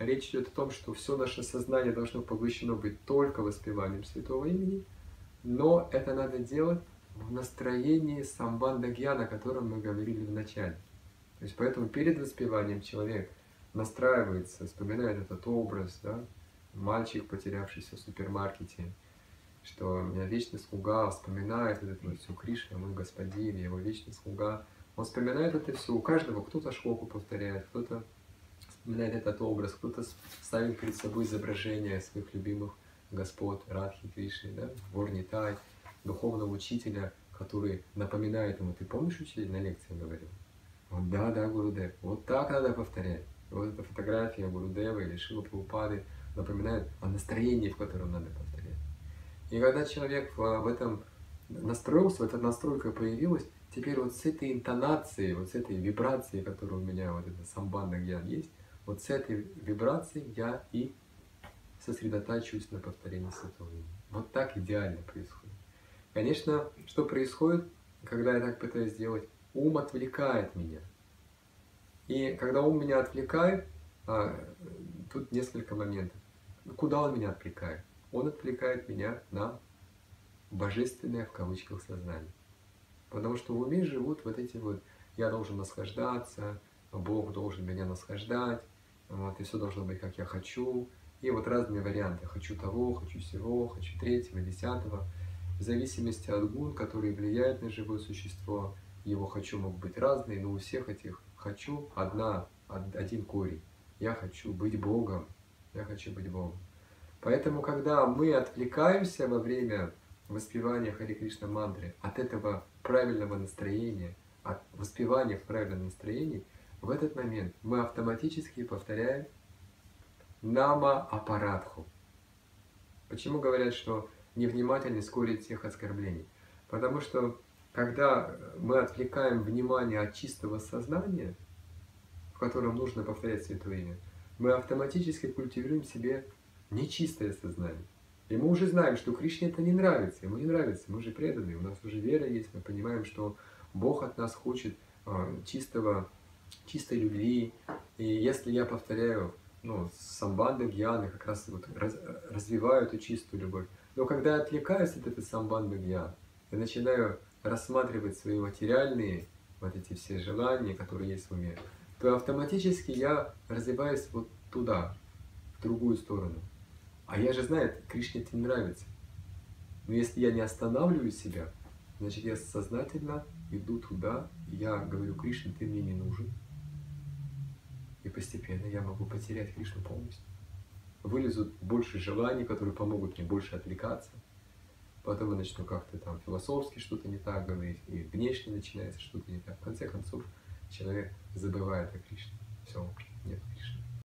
речь идет о том, что все наше сознание должно поглощено быть только воспеванием святого имени, но это надо делать в настроении самбанда гьяна, о котором мы говорили в начале. То есть поэтому перед воспеванием человек настраивается, вспоминает этот образ, да, мальчик, потерявшийся в супермаркете, что меня вечный слуга вспоминает это вот все Кришна, мой господин, его вечный слуга. Он вспоминает это все, у каждого кто-то шлоку повторяет, кто-то вспоминает этот образ, кто-то ставит перед собой изображение своих любимых господ, Радхи, Кришны, да, Ворнитай, духовного учителя, который напоминает ему, ты помнишь, учитель на лекции говорил? Он, да, да, Гурудев, вот так надо повторять. Вот эта фотография Гурудева или Шила Паупады напоминает о настроении, в котором надо повторять. И когда человек в этом настроился, вот эта настройка появилась, теперь вот с этой интонацией, вот с этой вибрацией, которая у меня, вот эта самбанда гьян есть, вот с этой вибрацией я и сосредотачиваюсь на повторении святого имени. Вот так идеально происходит. Конечно, что происходит, когда я так пытаюсь сделать? Ум отвлекает меня. И когда ум меня отвлекает, а, тут несколько моментов. Куда он меня отвлекает? Он отвлекает меня на божественное в кавычках сознание. Потому что в уме живут вот эти вот «я должен наслаждаться», «Бог должен меня наслаждать», вот, и все должно быть, как я хочу. И вот разные варианты. Хочу того, хочу всего, хочу третьего, десятого. В зависимости от гун, которые влияют на живое существо, его хочу могут быть разные, но у всех этих хочу одна, один корень. Я хочу быть Богом. Я хочу быть Богом. Поэтому, когда мы отвлекаемся во время воспевания Хари Кришна мантры от этого правильного настроения, от воспевания в правильном настроении, в этот момент мы автоматически повторяем нама апаратху. Почему говорят, что невнимательность скорит всех оскорблений? Потому что когда мы отвлекаем внимание от чистого сознания, в котором нужно повторять Святое Имя, мы автоматически культивируем себе нечистое сознание. И мы уже знаем, что Кришне это не нравится, ему не нравится, мы же преданные, у нас уже вера есть, мы понимаем, что Бог от нас хочет а, чистого, чистой любви. И если я повторяю ну, самбанда гьяны, как раз вот раз, развиваю эту чистую любовь. Но когда я отвлекаюсь от этой самбанды гьян, я начинаю рассматривать свои материальные вот эти все желания, которые есть в уме, то автоматически я развиваюсь вот туда, в другую сторону. А я же знаю, Кришне это не нравится. Но если я не останавливаю себя, значит я сознательно иду туда, я говорю, Кришна, ты мне не нужен. И постепенно я могу потерять Кришну полностью. Вылезут больше желаний, которые помогут мне больше отвлекаться – потом я начну как-то там философски что-то не так говорить, и внешне начинается что-то не так. В конце концов, человек забывает о Кришне. Все, нет Кришны.